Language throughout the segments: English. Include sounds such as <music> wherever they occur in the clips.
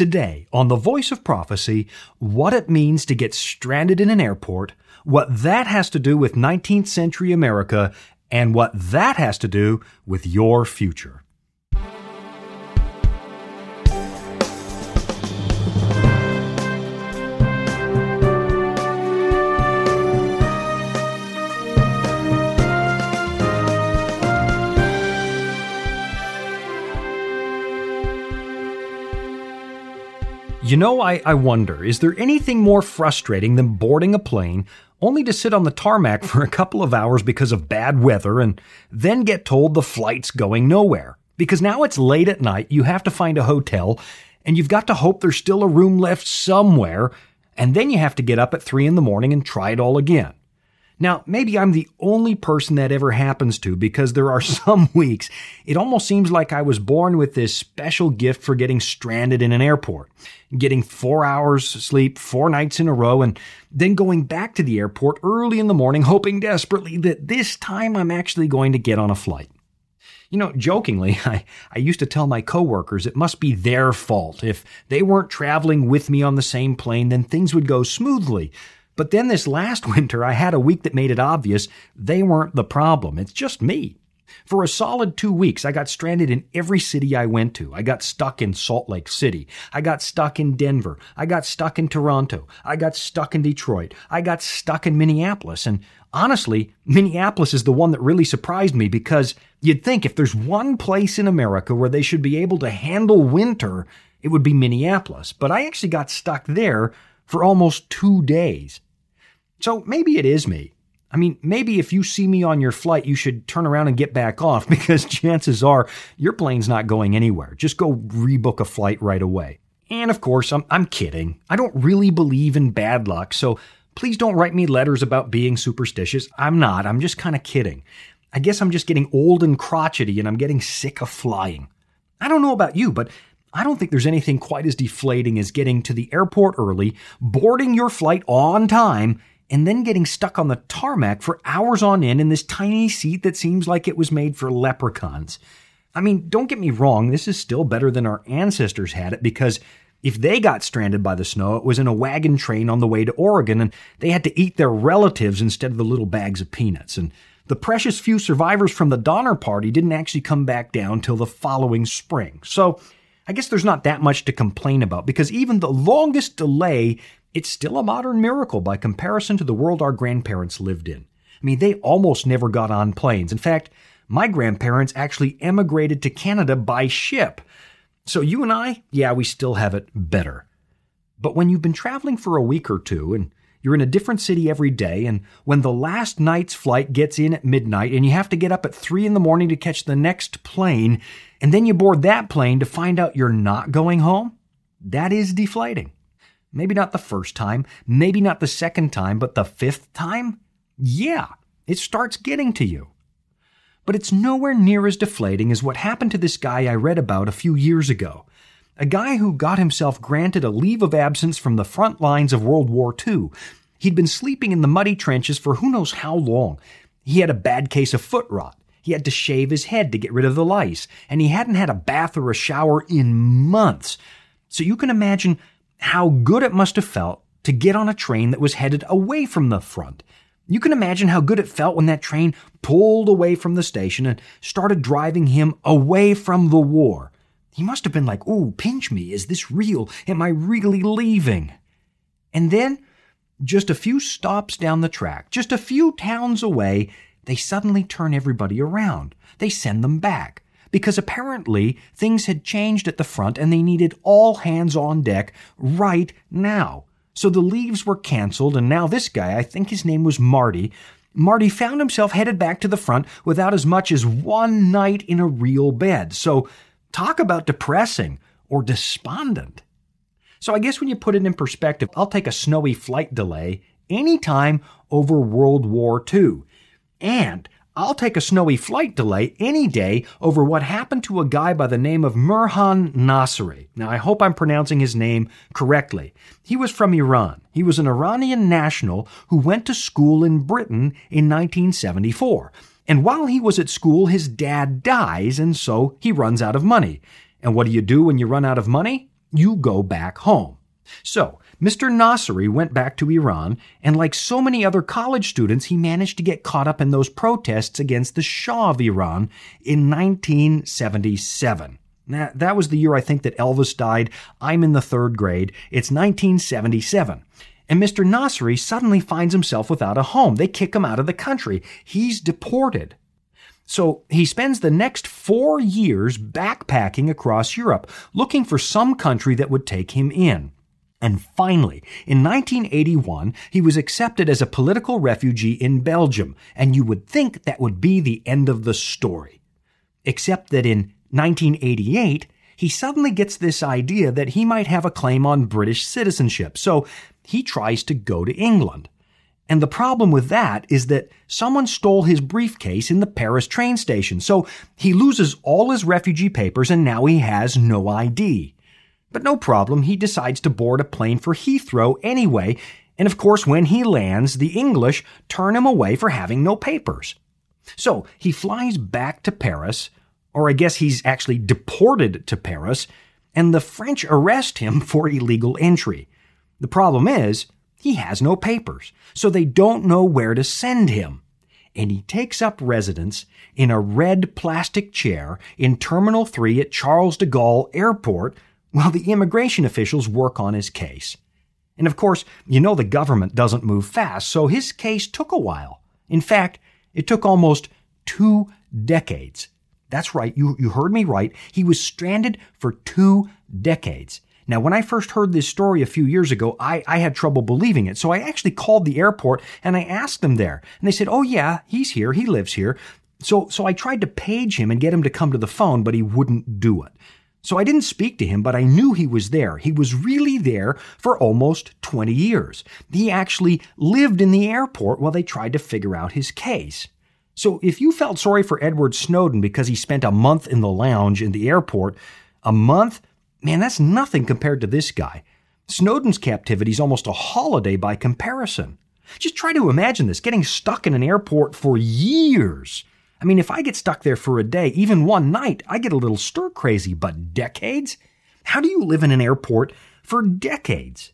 Today, on The Voice of Prophecy, what it means to get stranded in an airport, what that has to do with 19th century America, and what that has to do with your future. You know, I, I wonder, is there anything more frustrating than boarding a plane only to sit on the tarmac <laughs> for a couple of hours because of bad weather and then get told the flight's going nowhere? Because now it's late at night, you have to find a hotel, and you've got to hope there's still a room left somewhere, and then you have to get up at three in the morning and try it all again. Now, maybe I'm the only person that ever happens to because there are <laughs> some weeks it almost seems like I was born with this special gift for getting stranded in an airport, getting four hours sleep four nights in a row, and then going back to the airport early in the morning, hoping desperately that this time I'm actually going to get on a flight. You know, jokingly, <laughs> I, I used to tell my coworkers it must be their fault. If they weren't traveling with me on the same plane, then things would go smoothly. But then this last <laughs> winter, I had a week that made it obvious they weren't the problem. It's just me. For a solid two weeks, I got stranded in every city I went to. I got stuck in Salt Lake City. I got stuck in Denver. I got stuck in Toronto. I got stuck in Detroit. I got stuck in Minneapolis. And honestly, Minneapolis is the one that really surprised me because you'd think if there's one place in America where they should be able to handle winter, it would be Minneapolis. But I actually got stuck there for almost two days. So maybe it is me. I mean, maybe if you see me on your flight, you should turn around and get back off <laughs> because chances are your plane's not going anywhere. Just go rebook a flight right away. And of course, I'm, I'm kidding. I don't really believe in bad luck, so please don't write me letters about being superstitious. I'm not. I'm just kind of kidding. I guess I'm just getting old and crotchety and I'm getting sick of flying. I don't know about you, but I don't think there's anything quite as deflating as getting to the airport early, boarding your flight on time, and then getting stuck on the tarmac for hours on end in this tiny seat that seems like it was made for leprechauns. I mean, don't get me wrong, this is still better than our ancestors had it because if they got stranded by the snow, it was in a wagon train on the way to Oregon and they had to eat their relatives instead of the little bags of peanuts. And the precious few survivors from the Donner Party didn't actually come back down till the following spring. So, I guess there's not that much to complain about because even the longest delay it's still a modern miracle by comparison to the world our grandparents lived in. I mean, they almost never got on planes. In fact, my grandparents actually emigrated to Canada by ship. So you and I, yeah, we still have it better. But when you've been traveling for a week or two and you're in a different city every day, and when the last night's flight gets in at midnight and you have to get up at three in the morning to catch the next plane, and then you board that plane to find out you're not going home, that is deflating. Maybe not the first time, maybe not the second time, but the fifth time? Yeah, it starts getting to you. But it's nowhere near as deflating as what happened to this guy I read about a few years ago. A guy who got himself granted a leave of absence from the front lines of World War II. He'd been sleeping in the muddy trenches for who knows how long. He had a bad case of foot rot. He had to shave his head to get rid of the lice, and he hadn't had a bath or a shower in months. So you can imagine how good it must have felt to get on a train that was headed away from the front. You can imagine how good it felt when that train pulled away from the station and started driving him away from the war. He must have been like, Ooh, pinch me. Is this real? Am I really leaving? And then, just a few stops down the track, just a few towns away, they suddenly turn everybody around. They send them back because apparently things had changed at the front and they needed all hands on deck right now. So the leaves were canceled, and now this guy, I think his name was Marty, Marty found himself headed back to the front without as much as one night in a real bed. So talk about depressing or despondent. So I guess when you put it in perspective, I'll take a snowy flight delay anytime over World War II. And I'll take a snowy flight delay any day over what happened to a guy by the name of Mehran Nasseri. Now, I hope I'm pronouncing his name correctly. He was from Iran. He was an Iranian national who went to school in Britain in 1974. And while he was at school, his dad dies, and so he runs out of money. And what do you do when you run out of money? you go back home. So, Mr. Nasri went back to Iran, and like so many other college students, he managed to get caught up in those protests against the Shah of Iran in 1977. Now, that was the year I think that Elvis died. I'm in the third grade. It's 1977. And Mr. Nasri suddenly finds himself without a home. They kick him out of the country. He's deported. So he spends the next four years backpacking across Europe, looking for some country that would take him in. And finally, in 1981, he was accepted as a political refugee in Belgium, and you would think that would be the end of the story. Except that in 1988, he suddenly gets this idea that he might have a claim on British citizenship, so he tries to go to England. And the problem with that is that someone stole his briefcase in the Paris train station, so he loses all his refugee papers and now he has no ID. But no problem, he decides to board a plane for Heathrow anyway, and of course, when he lands, the English turn him away for having no papers. So he flies back to Paris, or I guess he's actually deported to Paris, and the French arrest him <laughs> for illegal entry. The problem is, he has no papers, so they don't know where to send him. And he takes up residence in a red plastic chair in Terminal 3 at Charles de Gaulle Airport while the immigration officials work on his case. And of course, you know the government doesn't move fast, so his case took a while. In fact, it took almost two decades. That's right, you, you heard me right. He was stranded for two decades. Now, when I first heard this story a few years ago, I, I had trouble believing it. So I actually called the airport and I asked them there. And they said, Oh, yeah, he's here. He lives here. So, so I tried to page him and get him to come to the phone, but he wouldn't do it. So I didn't speak to him, but I knew he was there. He was really there for almost 20 years. He actually lived in the airport while they tried to figure out his case. So if you felt sorry for Edward Snowden because he spent a month in the lounge in the airport, a month, man, that's nothing compared to this guy. Snowden's captivity is almost a holiday by comparison. Just try to imagine this getting stuck in an airport for years. I mean, if I get stuck there for a day, even one night, I get a little stir crazy, but decades? How do you live in an airport for decades?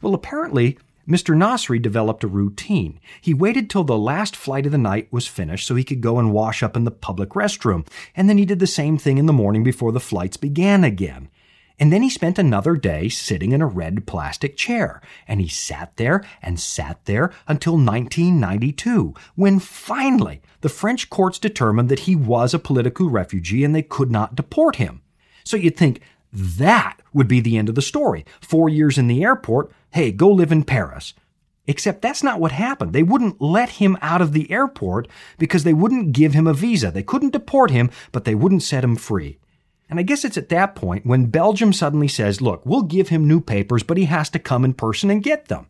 Well, apparently, Mr. Nasri developed a routine. He waited till the last flight of the night was finished so he could go and wash up in the public restroom, and then he did the same thing in the morning before the flights began again. And then he spent another day sitting in a red plastic chair. And he sat there and sat there until 1992, when finally the French courts determined that he was a political refugee and they could not deport him. So you'd think that would be the end of the story. Four years in the airport, hey, go live in Paris. Except that's not what happened. They wouldn't let him out of the airport because they wouldn't give him a visa. They couldn't deport him, but they wouldn't set him free. And I guess it's at that point when Belgium suddenly says, look, we'll give him new papers, but he has to come in person and get them.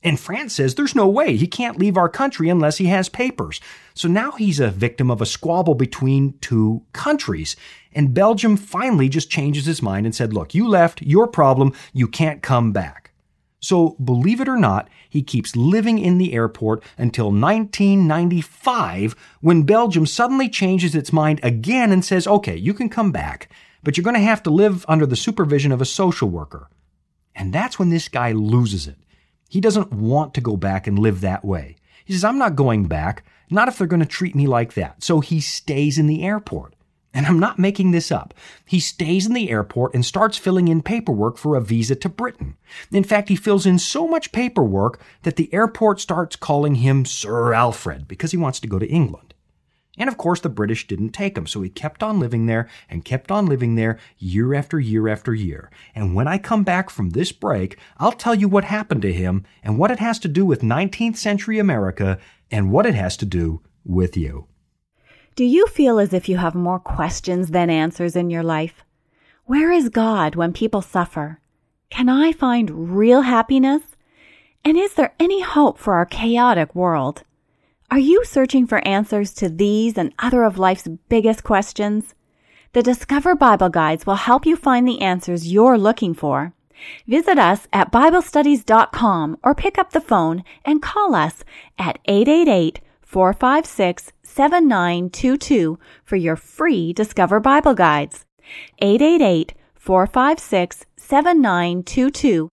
And France says there's no way he can't leave our country unless he has papers. So now he's a victim of a squabble between two countries. And Belgium finally just changes his mind and said, look, you left, your problem, you can't come back. So, believe it or not, he keeps living in the airport until 1995 when Belgium suddenly changes its mind again and says, okay, you can come back, but you're going to have to live under the supervision of a social worker. And that's when this guy loses it. He doesn't want to go back and live that way. He says, I'm not going back, not if they're going to treat me like that. So he stays in the airport. And I'm not making this up. He stays in the airport and starts filling in paperwork for a visa to Britain. In fact, he fills in so much paperwork that the airport starts calling him Sir Alfred because he wants to go to England. And of course, the British didn't take him, so he kept on living there and kept on living there year after year after year. And when I come back from this break, I'll tell you what happened to him and what it has to do with 19th century America and what it has to do with you. Do you feel as if you have more questions than answers in your life? Where is God when people suffer? Can I find real happiness? And is there any hope for our chaotic world? Are you searching for answers to these and other of life's biggest questions? The Discover Bible Guides will help you find the answers you're looking for. Visit us at BibleStudies.com or pick up the phone and call us at 888 456 7922 for your free Discover Bible Guides. 888 456 7922.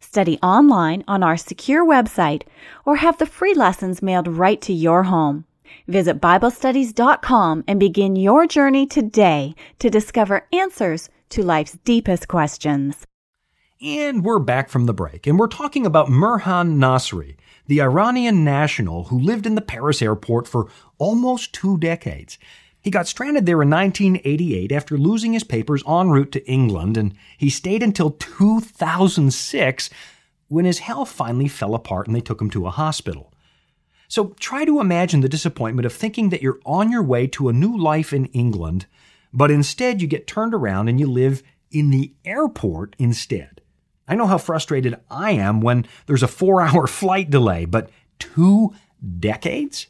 Study online on our secure website or have the free lessons mailed right to your home. Visit BibleStudies.com and begin your journey today to discover answers to life's deepest questions. And we're back from the break, and we're talking about Mehran Nasri, the Iranian national who lived in the Paris airport for almost two decades. He got stranded there in 1988 after losing his papers en route to England, and he stayed until 2006 when his health finally fell apart and they took him to a hospital. So try to imagine the disappointment of thinking that you're on your way to a new life in England, but instead you get turned around and you live in the airport instead. I know how frustrated I am when there's a four hour <laughs> flight delay, but two decades?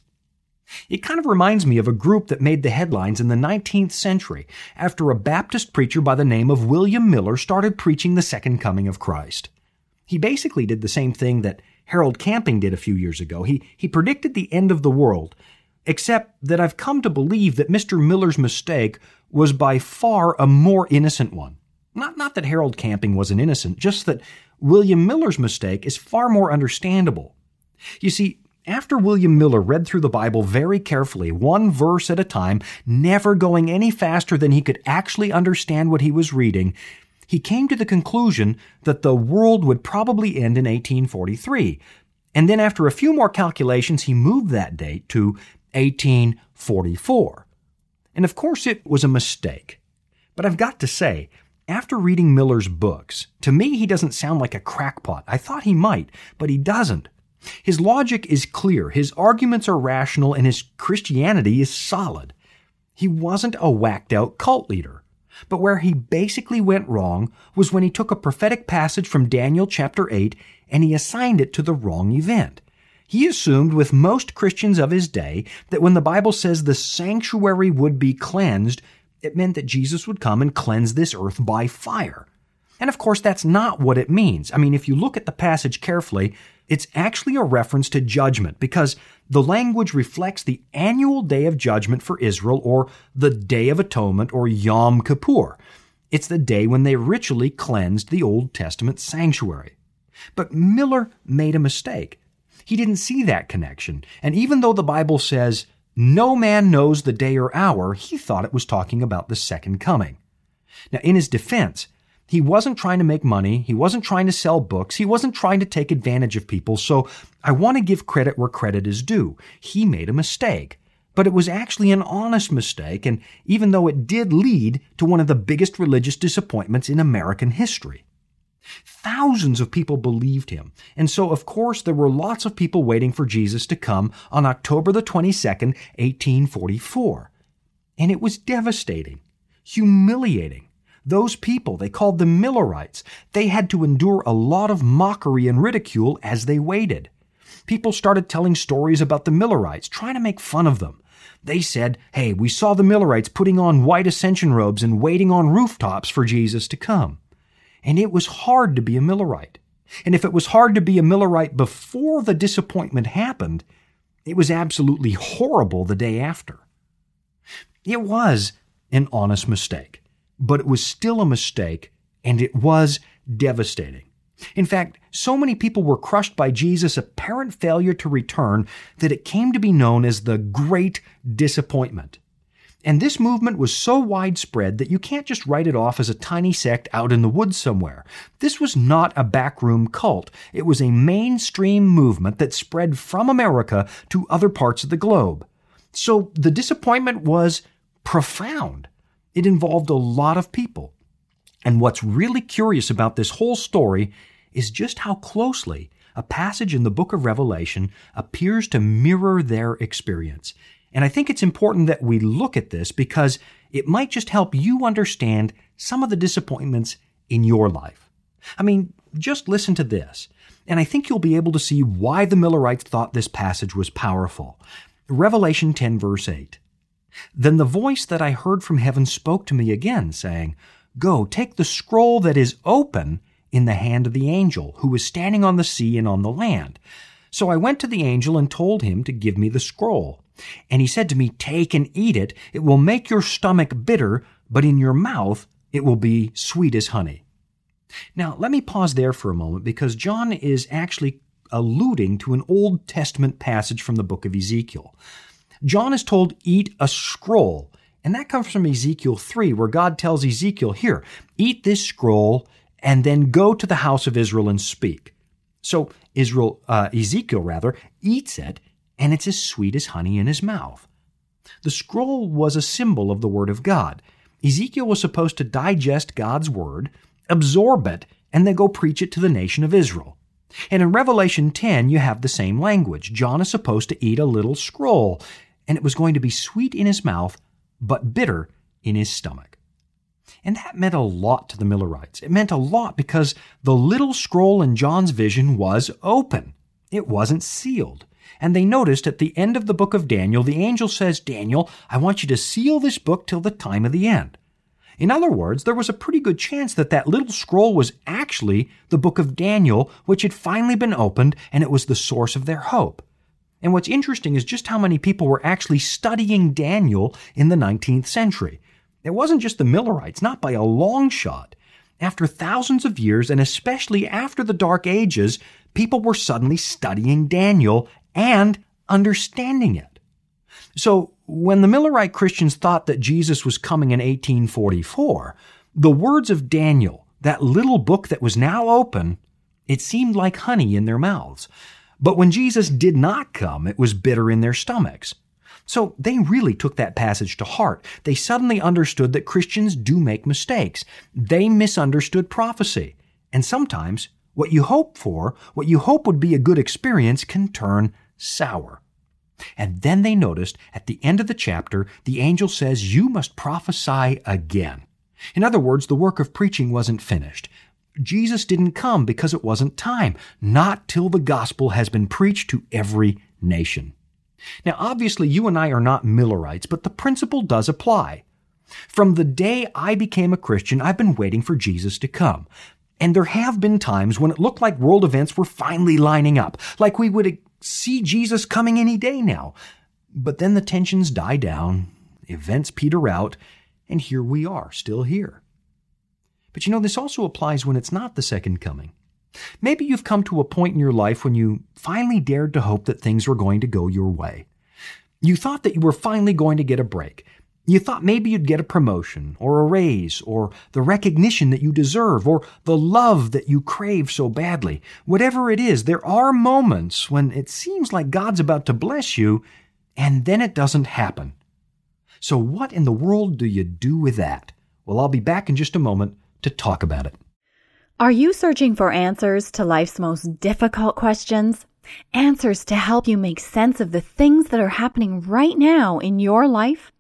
It kind of reminds me of a group that made the headlines in the 19th century after a Baptist preacher by the name of William Miller started preaching the second coming of Christ. He basically did the same thing that Harold Camping did a few years ago. He, he predicted the end of the world, except that I've come to believe that Mr. Miller's mistake was by far a more innocent one. Not, not that Harold Camping wasn't innocent, just that William Miller's mistake is far more understandable. You see, after William Miller read through the Bible very carefully, one verse at a time, never going any faster than he could actually understand what he was reading, he came to the conclusion that the world would probably end in 1843. And then after a few more calculations, he moved that date to 1844. And of course, it was a mistake. But I've got to say, after reading Miller's books, to me he doesn't sound like a crackpot. I thought he might, but he doesn't. His logic is clear, his arguments are rational, and his Christianity is solid. He wasn't a whacked out cult leader. But where he basically went wrong was when he took a prophetic passage from Daniel chapter 8 and he assigned it to the wrong event. He assumed with most Christians of his day that when the Bible says the sanctuary would be cleansed, it meant that Jesus would come and cleanse this earth by fire. And of course, that's not what it means. I mean, if you look at the passage carefully, it's actually a reference to judgment because the language reflects the annual day of judgment for Israel or the Day of Atonement or Yom Kippur. It's the day when they ritually cleansed the Old Testament sanctuary. But Miller made a mistake. He didn't see that connection, and even though the Bible says, no man knows the day or hour, he thought it was talking about the second coming. Now, in his defense, he wasn't trying to make money. He wasn't trying to sell books. He wasn't trying to take advantage of people. So I want to give credit where credit is due. He made a mistake. But it was actually an honest mistake, and even though it did lead to one of the biggest religious disappointments in American history. Thousands of people believed him, and so of course there were lots of people waiting for Jesus to come on October the 22nd, 1844. And it was devastating, humiliating, those people, they called them Millerites, they had to endure a lot of mockery and ridicule as they waited. People started telling stories about the Millerites, trying to make fun of them. They said, Hey, we saw the Millerites putting on white ascension robes and waiting on rooftops for Jesus to come. And it was hard to be a Millerite. And if it was hard to be a Millerite before the disappointment happened, it was absolutely horrible the day after. It was an honest mistake but it was still a mistake and it was devastating. In fact, so many people were crushed by Jesus' apparent failure to return that it came to be known as the Great Disappointment. And this movement was so widespread that you can't just write it off as a tiny sect out in the woods somewhere. This was not a backroom cult. It was a mainstream movement that spread from America to other parts of the globe. So the disappointment was profound. It involved a lot of people. And what's really curious about this whole story is just how closely a passage in the book of Revelation appears to mirror their experience. And I think it's important that we look at this because it might just help you understand some of the disappointments in your life. I mean, just listen to this, and I think you'll be able to see why the Millerites thought this passage was powerful. Revelation 10, verse 8. Then the voice that I heard from heaven spoke to me again, saying, Go, take the scroll that is open in the hand of the angel, who is standing on the sea and on the land. So I went to the angel and told him to give me the scroll. And he said to me, Take and eat it. It will make your stomach bitter, but in your mouth it will be sweet as honey. Now, let me pause there for a moment because John is actually alluding to an Old Testament passage from the book of Ezekiel. John is told, Eat a scroll. And that comes from Ezekiel 3, where God tells Ezekiel, Here, eat this scroll and then go to the house of Israel and speak. So Israel, uh, Ezekiel rather, eats it, and it's as sweet as honey in his mouth. The scroll was a symbol of the Word of God. Ezekiel was supposed to digest God's Word, absorb it, and then go preach it to the nation of Israel. And in Revelation 10, you have the same language. John is supposed to eat a little scroll, and it was going to be sweet in his mouth, but bitter in his stomach. And that meant a lot to the Millerites. It meant a lot because the little scroll in John's vision was open. It wasn't sealed. And they noticed at the end of the book of Daniel, the angel says, Daniel, I want you to seal this book till the time of the end. In other words, there was a pretty good chance that that little scroll was actually the book of Daniel, which had finally been opened, and it was the source of their hope. And what's interesting is just how many people were actually studying Daniel in the 19th century. It wasn't just the Millerites, not by a long shot. After thousands of years, and especially after the Dark Ages, people were suddenly studying Daniel and understanding it. So, when the Millerite Christians thought that Jesus was coming in 1844, the words of Daniel, that little book that was now open, it seemed like honey in their mouths. But when Jesus did not come, it was bitter in their stomachs. So they really took that passage to heart. They suddenly understood that Christians do make mistakes. They misunderstood prophecy. And sometimes what you hope for, what you hope would be a good experience, can turn sour. And then they noticed at the end of the chapter, the angel says, You must prophesy again. In other words, the work of preaching wasn't finished. Jesus didn't come because it wasn't time, not till the gospel has been preached to every nation. Now, obviously, you and I are not Millerites, but the principle does apply. From the day I became a Christian, I've been waiting for Jesus to come. And there have been times when it looked like world events were finally lining up, like we would see Jesus coming any day now. But then the tensions die down, events peter out, and here we are, still here. But you know, this also applies when it's not the second coming. Maybe you've come to a point in your life when you finally dared to hope that things were going to go your way. You thought that you were finally going to get a break. You thought maybe you'd get a promotion or a raise or the recognition that you deserve or the love that you crave so badly. Whatever it is, there are moments when it seems like God's about to bless you and then it doesn't happen. So what in the world do you do with that? Well, I'll be back in just a moment to talk about it. Are you searching for answers to life's most difficult questions? Answers to help you make sense of the things that are happening right now in your life?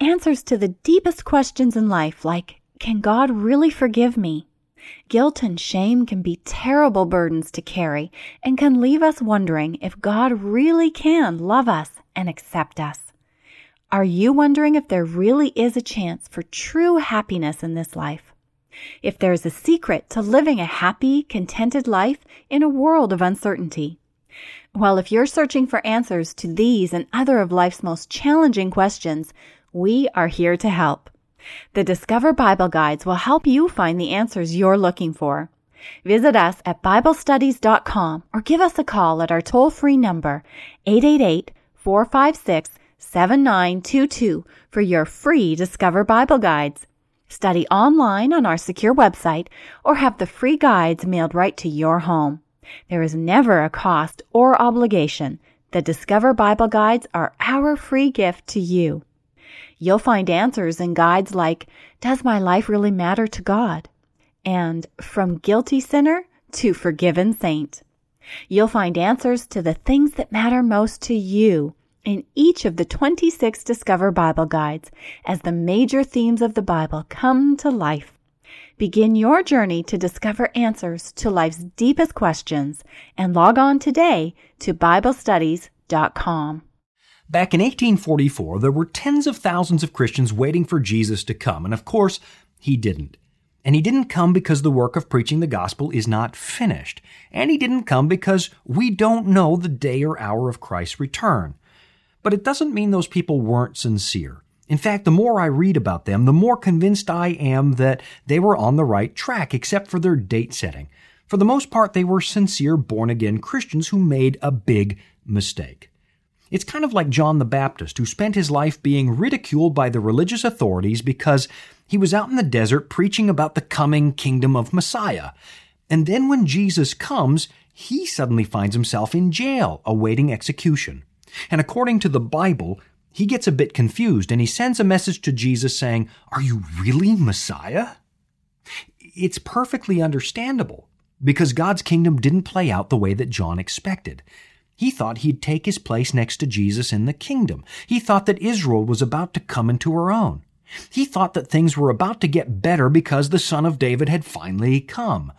Answers to the deepest questions in life, like Can God really forgive me? Guilt and shame can be terrible burdens to carry and can leave us wondering if God really can love us and accept us. Are you wondering if there really is a chance for true happiness in this life? If there's a secret to living a happy, contented life in a world of uncertainty. Well, if you're searching for answers to these and other of life's most challenging questions, we are here to help. The Discover Bible Guides will help you find the answers you're looking for. Visit us at BibleStudies.com or give us a call at our toll free number, 888 456 7922, for your free Discover Bible Guides. Study online on our secure website or have the free guides mailed right to your home. There is never a cost or obligation. The Discover Bible Guides are our free gift to you. You'll find answers in guides like Does my life really matter to God? and From Guilty Sinner to Forgiven Saint. You'll find answers to the things that matter most to you in each of the 26 Discover Bible Guides as the major themes of the Bible come to life. Begin your journey to discover answers to life's deepest questions and log on today to BibleStudies.com. Back in 1844, there were tens of thousands of Christians waiting for Jesus to come, and of course, he didn't. And he didn't come because the work of preaching the gospel is not finished. And he didn't come because we don't know the day or hour of Christ's return. But it doesn't mean those people weren't sincere. In fact, the more I read about them, the more convinced I am that they were on the right track, except for their date setting. For the most part, they were sincere born again Christians who made a big mistake. It's kind of like John the Baptist, who spent his life being ridiculed by the religious authorities because he was out in the desert preaching about the coming kingdom of Messiah. And then when Jesus comes, he suddenly finds himself in jail awaiting execution. And according to the Bible, he gets a bit confused and he sends a message to Jesus saying, Are you really Messiah? It's perfectly understandable because God's kingdom didn't play out the way that John expected. He thought he'd take his place next to Jesus in the kingdom. He thought that Israel was about to come into her own. He thought that things were about to get better because the Son of David had finally come.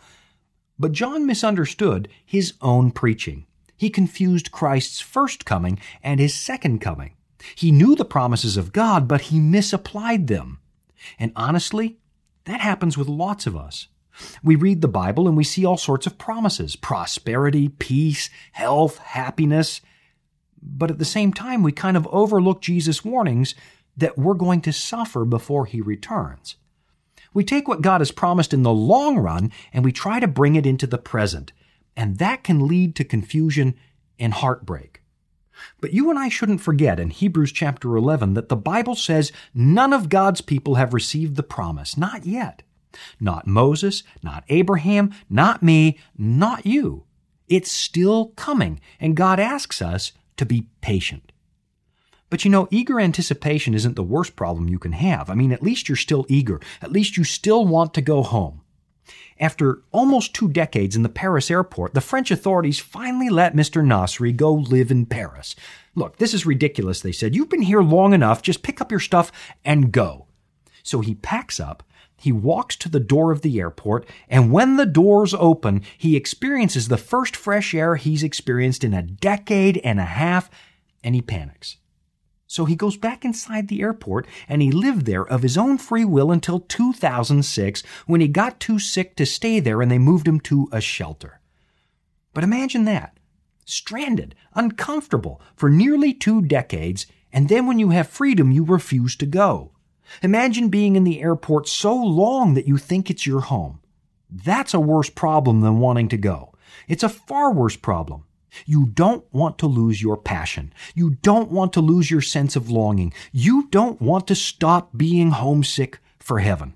But John misunderstood his own preaching. He confused Christ's first coming and his second coming. He knew the promises of God, but he misapplied them. And honestly, that happens with lots of us. We read the Bible and we see all sorts of promises prosperity, peace, health, happiness. But at the same time, we kind of overlook Jesus' warnings that we're going to suffer before he returns. We take what God has promised in the long run and we try to bring it into the present, and that can lead to confusion and heartbreak. But you and I shouldn't forget in Hebrews chapter 11 that the Bible says none of God's people have received the promise, not yet. Not Moses, not Abraham, not me, not you. It's still coming, and God asks us to be patient. But you know, eager anticipation isn't the worst problem you can have. I mean, at least you're still eager. At least you still want to go home. After almost two decades in the Paris airport, the French authorities finally let Mr. Nasri go live in Paris. Look, this is ridiculous, they said. You've been here long enough. Just pick up your stuff and go. So he packs up, he walks to the door of the airport, and when the doors open, he experiences the first fresh air he's experienced in a decade and a half, and he panics. So he goes back inside the airport and he lived there of his own free will until 2006 when he got too sick to stay there and they moved him to a shelter. But imagine that. Stranded, uncomfortable for nearly two decades, and then when you have freedom, you refuse to go. Imagine being in the airport so long that you think it's your home. That's a worse problem than wanting to go. It's a far worse problem. You don't want to lose your passion. You don't want to lose your sense of longing. You don't want to stop being homesick for heaven.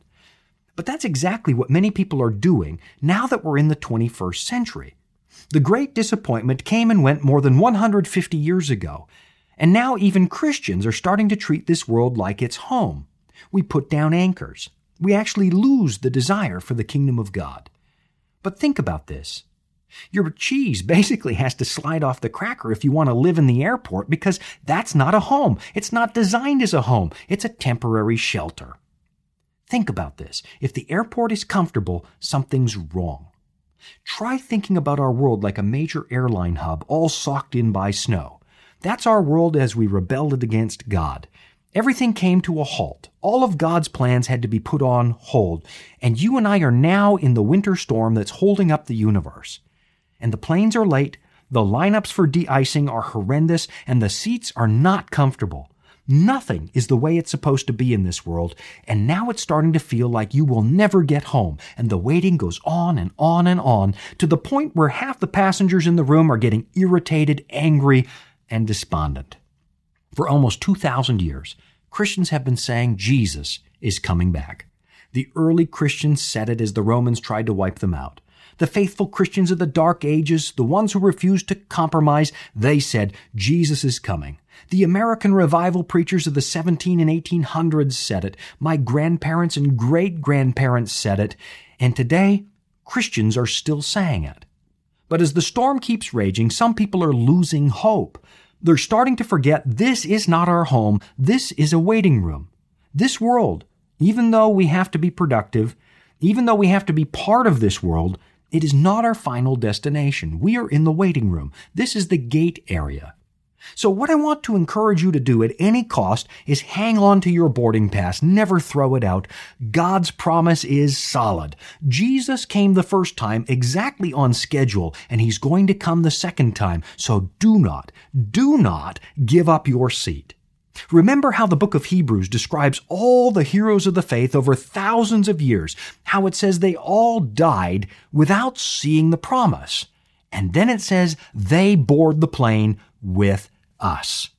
But that's exactly what many people are doing now that we're in the 21st century. The great disappointment came and went more than 150 years ago, and now even Christians are starting to treat this world like its home we put down anchors. We actually lose the desire for the kingdom of God. But think about this. Your cheese basically has to slide off the cracker if you want to live in the airport because that's not a home. It's not designed as a home. It's a temporary shelter. Think about this. If the airport is comfortable, something's wrong. Try thinking about our world like a major airline hub all socked in by snow. That's our world as we rebelled against God. Everything came to a halt. All of God's plans had to be put on hold. And you and I are now in the winter storm that's holding up the universe. And the planes are late, the lineups for de icing are horrendous, and the seats are not comfortable. Nothing is the way it's supposed to be in this world, and now it's starting to feel like you will never get home, and the waiting goes on and on and on to the point where half the passengers in the room are getting irritated, angry, and despondent. For almost 2,000 years, Christians have been saying Jesus is coming back. The early Christians said it as the Romans tried to wipe them out. The faithful Christians of the Dark Ages, the ones who refused to compromise, they said, Jesus is coming. The American revival preachers of the 17 and 1800s said it. My grandparents and great grandparents said it. And today, Christians are still saying it. But as the storm keeps raging, some people are losing hope. They're starting to forget this is not our home. This is a waiting room. This world, even though we have to be productive, even though we have to be part of this world, it is not our final destination. We are in the waiting room. This is the gate area. So what I want to encourage you to do at any cost is hang on to your boarding pass. Never throw it out. God's promise is solid. Jesus came the first time exactly on schedule, and he's going to come the second time. So do not, do not give up your seat. Remember how the book of Hebrews describes all the heroes of the faith over thousands of years, how it says they all died without seeing the promise. And then it says they board the plane with us.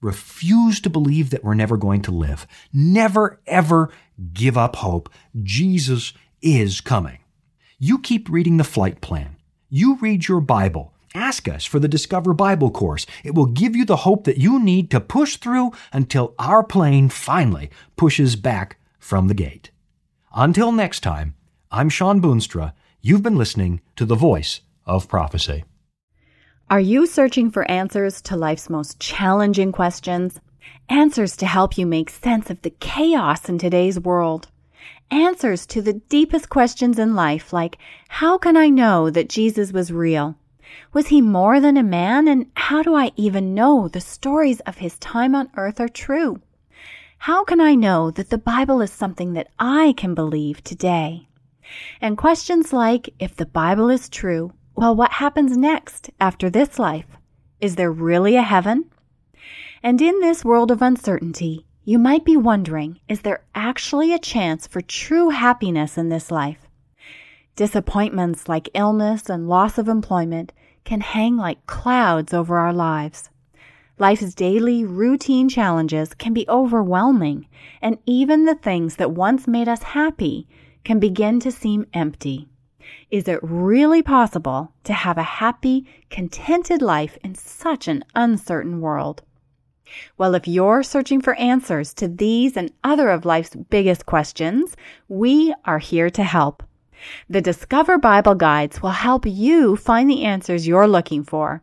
Refuse to believe that we're never going to live. Never, ever give up hope. Jesus is coming. You keep reading the flight plan. You read your Bible. Ask us for the Discover Bible course. It will give you the hope that you need to push through until our plane finally pushes back from the gate. Until next time, I'm Shawn Boonstra. You've been listening to the voice of prophecy. Are you searching for answers to life's most challenging questions? Answers to help you make sense of the chaos in today's world. Answers to the deepest questions in life, like, how can I know that Jesus was real? Was he more than a man? And how do I even know the stories of his time on earth are true? How can I know that the Bible is something that I can believe today? And questions like, if the Bible is true, well, what happens next after this life? Is there really a heaven? And in this world of uncertainty, you might be wondering, is there actually a chance for true happiness in this life? Disappointments like illness and loss of employment can hang like clouds over our lives. Life's daily routine challenges can be overwhelming, and even the things that once made us happy can begin to seem empty. Is it really possible to have a happy, contented life in such an uncertain world? Well, if you're searching for answers to these and other of life's biggest questions, we are here to help. The Discover Bible Guides will help you find the answers you're looking for.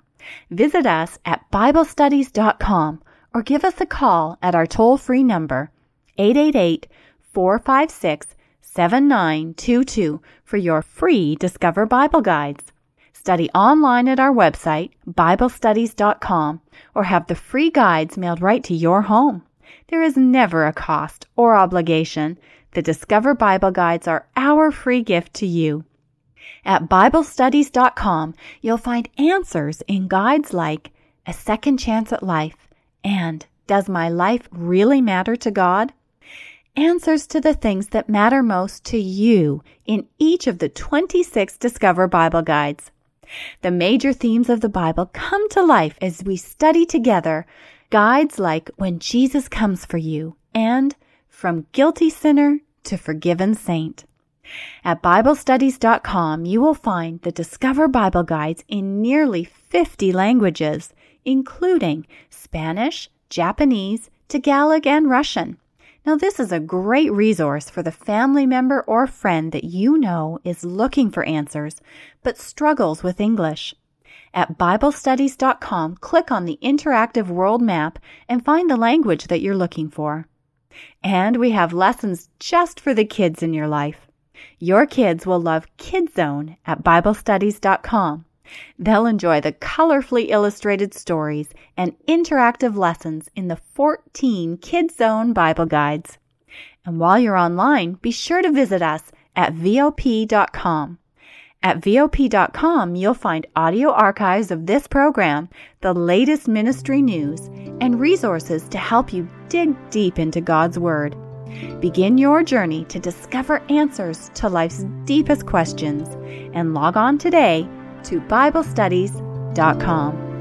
Visit us at BibleStudies.com or give us a call at our toll free number, 888 456 7922, for your free Discover Bible Guides. Study online at our website, BibleStudies.com, or have the free guides mailed right to your home. There is never a cost or obligation. The Discover Bible Guides are our free gift to you. At BibleStudies.com, you'll find answers in guides like A Second Chance at Life and Does My Life Really Matter to God? Answers to the things that matter most to you in each of the 26 Discover Bible Guides. The major themes of the Bible come to life as we study together guides like When Jesus Comes for You and from Guilty Sinner to Forgiven Saint. At BibleStudies.com, you will find the Discover Bible Guides in nearly 50 languages, including Spanish, Japanese, Tagalog, and Russian. Now, this is a great resource for the family member or friend that you know is looking for answers but struggles with English. At BibleStudies.com, click on the interactive world map and find the language that you're looking for. And we have lessons just for the kids in your life. Your kids will love KidZone at BibleStudies.com. They'll enjoy the colorfully illustrated stories and interactive lessons in the 14 KidZone Bible Guides. And while you're online, be sure to visit us at VOP.com. At VOP.com, you'll find audio archives of this program, the latest ministry news, and resources to help you dig deep into God's Word. Begin your journey to discover answers to life's deepest questions and log on today to BibleStudies.com.